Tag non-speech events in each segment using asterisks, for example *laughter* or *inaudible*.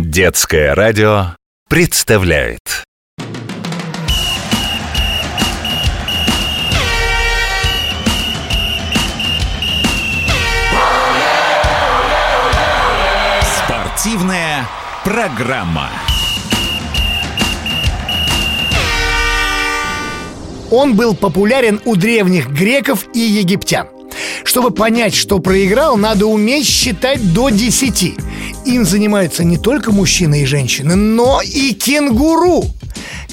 Детское радио представляет Спортивная программа. Он был популярен у древних греков и египтян. Чтобы понять, что проиграл, надо уметь считать до 10. Им занимаются не только мужчины и женщины, но и кенгуру.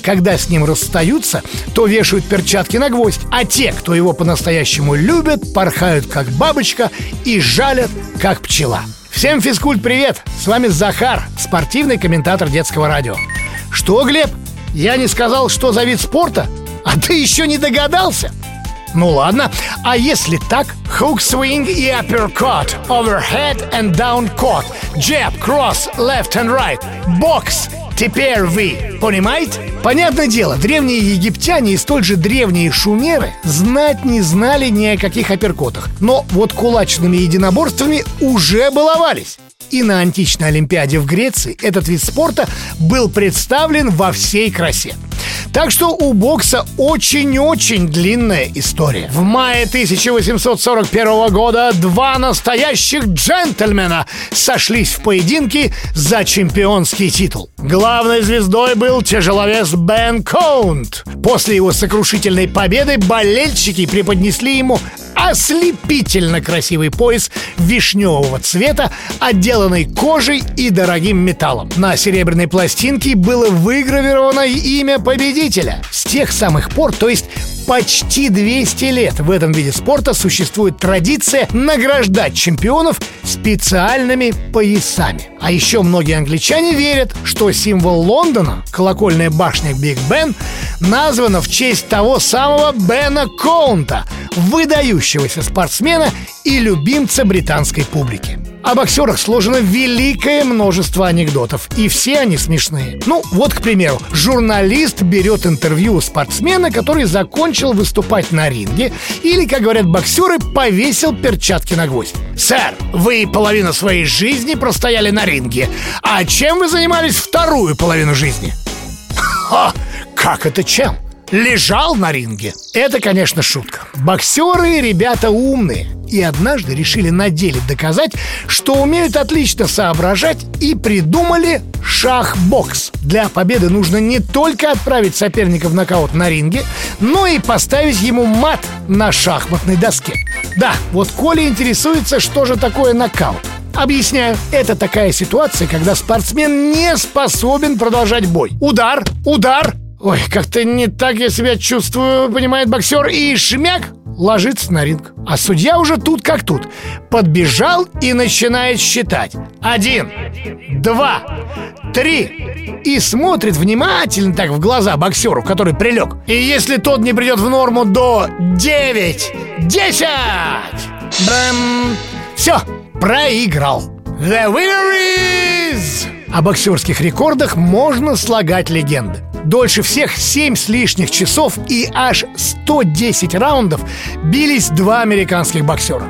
Когда с ним расстаются, то вешают перчатки на гвоздь, а те, кто его по-настоящему любят, порхают как бабочка и жалят как пчела. Всем физкульт привет! С вами Захар, спортивный комментатор детского радио. Что, Глеб, я не сказал, что за вид спорта? А ты еще не догадался? Ну ладно, а если так? Hook swing и uppercut, overhead and down cut, jab, cross, left and right, box, Теперь вы, понимаете? Понятное дело, древние египтяне и столь же древние шумеры знать не знали ни о каких апперкотах. Но вот кулачными единоборствами уже баловались. И на античной Олимпиаде в Греции этот вид спорта был представлен во всей красе. Так что у бокса очень-очень длинная история. В мае 1841 года два настоящих джентльмена сошлись в поединке за чемпионский титул. Главной звездой был тяжеловес Бен Коунт. После его сокрушительной победы болельщики преподнесли ему ослепительно красивый пояс вишневого цвета, отделанный кожей и дорогим металлом. На серебряной пластинке было выгравировано имя победителя. С тех самых пор, то есть почти 200 лет в этом виде спорта существует традиция награждать чемпионов специальными поясами. А еще многие англичане верят, что символ Лондона, колокольная башня Биг Бен, названа в честь того самого Бена Коунта, выдающегося спортсмена и любимца британской публики. О боксерах сложено великое множество анекдотов, и все они смешные. Ну, вот, к примеру, журналист берет интервью у спортсмена, который закончил выступать на ринге, или, как говорят боксеры, повесил перчатки на гвоздь. «Сэр, вы половину своей жизни простояли на ринге, а чем вы занимались вторую половину жизни?» *laughs* «Ха! Как это чем?» Лежал на ринге. Это, конечно, шутка. Боксеры ребята умные. И однажды решили на деле доказать, что умеют отлично соображать и придумали шах-бокс. Для победы нужно не только отправить соперника в нокаут на ринге, но и поставить ему мат на шахматной доске. Да, вот Коля интересуется, что же такое нокаут. Объясняю, это такая ситуация, когда спортсмен не способен продолжать бой. Удар, удар, Ой, как-то не так я себя чувствую, понимает боксер, и шмяк ложится на ринг. А судья уже тут как тут. Подбежал и начинает считать. Один, два, три. И смотрит внимательно так в глаза боксеру, который прилег. И если тот не придет в норму до девять, десять, брэм, все, проиграл. The winner is... О боксерских рекордах можно слагать легенды. Дольше всех 7 с лишних часов и аж 110 раундов бились два американских боксера.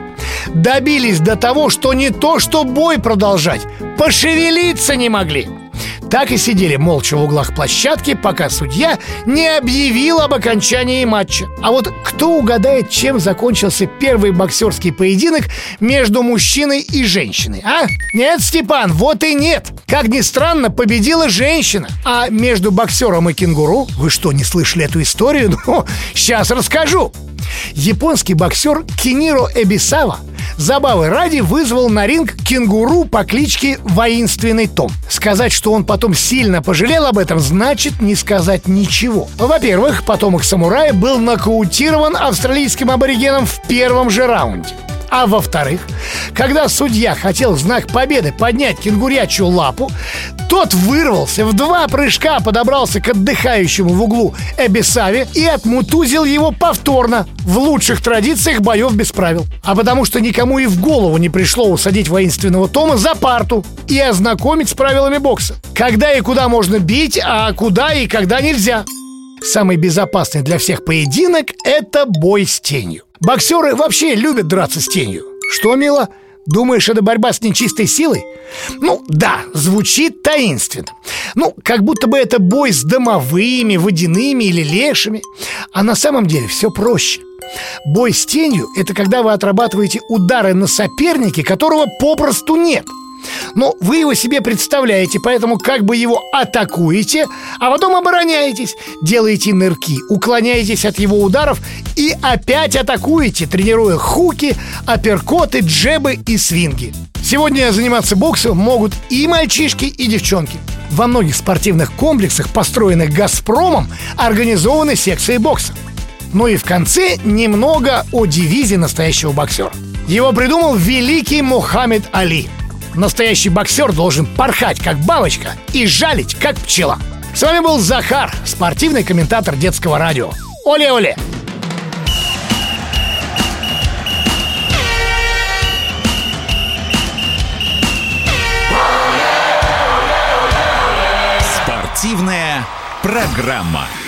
Добились до того, что не то что бой продолжать, пошевелиться не могли – так и сидели молча в углах площадки, пока судья не объявил об окончании матча. А вот кто угадает, чем закончился первый боксерский поединок между мужчиной и женщиной, а? Нет, Степан, вот и нет. Как ни странно, победила женщина. А между боксером и кенгуру, вы что, не слышали эту историю? *laughs* Ну, сейчас расскажу. Японский боксер Киниро Эбисава забавы ради вызвал на ринг кенгуру по кличке Воинственный Том. Сказать, что он потом сильно пожалел об этом, значит не сказать ничего. Во-первых, потомок самурая был нокаутирован австралийским аборигеном в первом же раунде. А во-вторых, когда судья хотел в знак победы поднять кенгурячью лапу, тот вырвался, в два прыжка подобрался к отдыхающему в углу Эбисаве и отмутузил его повторно, в лучших традициях боев без правил. А потому что никому и в голову не пришло усадить воинственного Тома за парту и ознакомить с правилами бокса. Когда и куда можно бить, а куда и когда нельзя. Самый безопасный для всех поединок – это бой с тенью. Боксеры вообще любят драться с тенью. Что, мило? Думаешь, это борьба с нечистой силой? Ну, да, звучит таинственно. Ну, как будто бы это бой с домовыми, водяными или лешими. А на самом деле все проще. Бой с тенью – это когда вы отрабатываете удары на сопернике, которого попросту нет – но вы его себе представляете, поэтому как бы его атакуете, а потом обороняетесь, делаете нырки, уклоняетесь от его ударов и опять атакуете, тренируя хуки, апперкоты, джебы и свинги. Сегодня заниматься боксом могут и мальчишки, и девчонки. Во многих спортивных комплексах, построенных «Газпромом», организованы секции бокса. Ну и в конце немного о девизе настоящего боксера. Его придумал великий Мухаммед Али – Настоящий боксер должен порхать, как бабочка, и жалить, как пчела. С вами был Захар, спортивный комментатор детского радио. Оле-оле! Спортивная программа.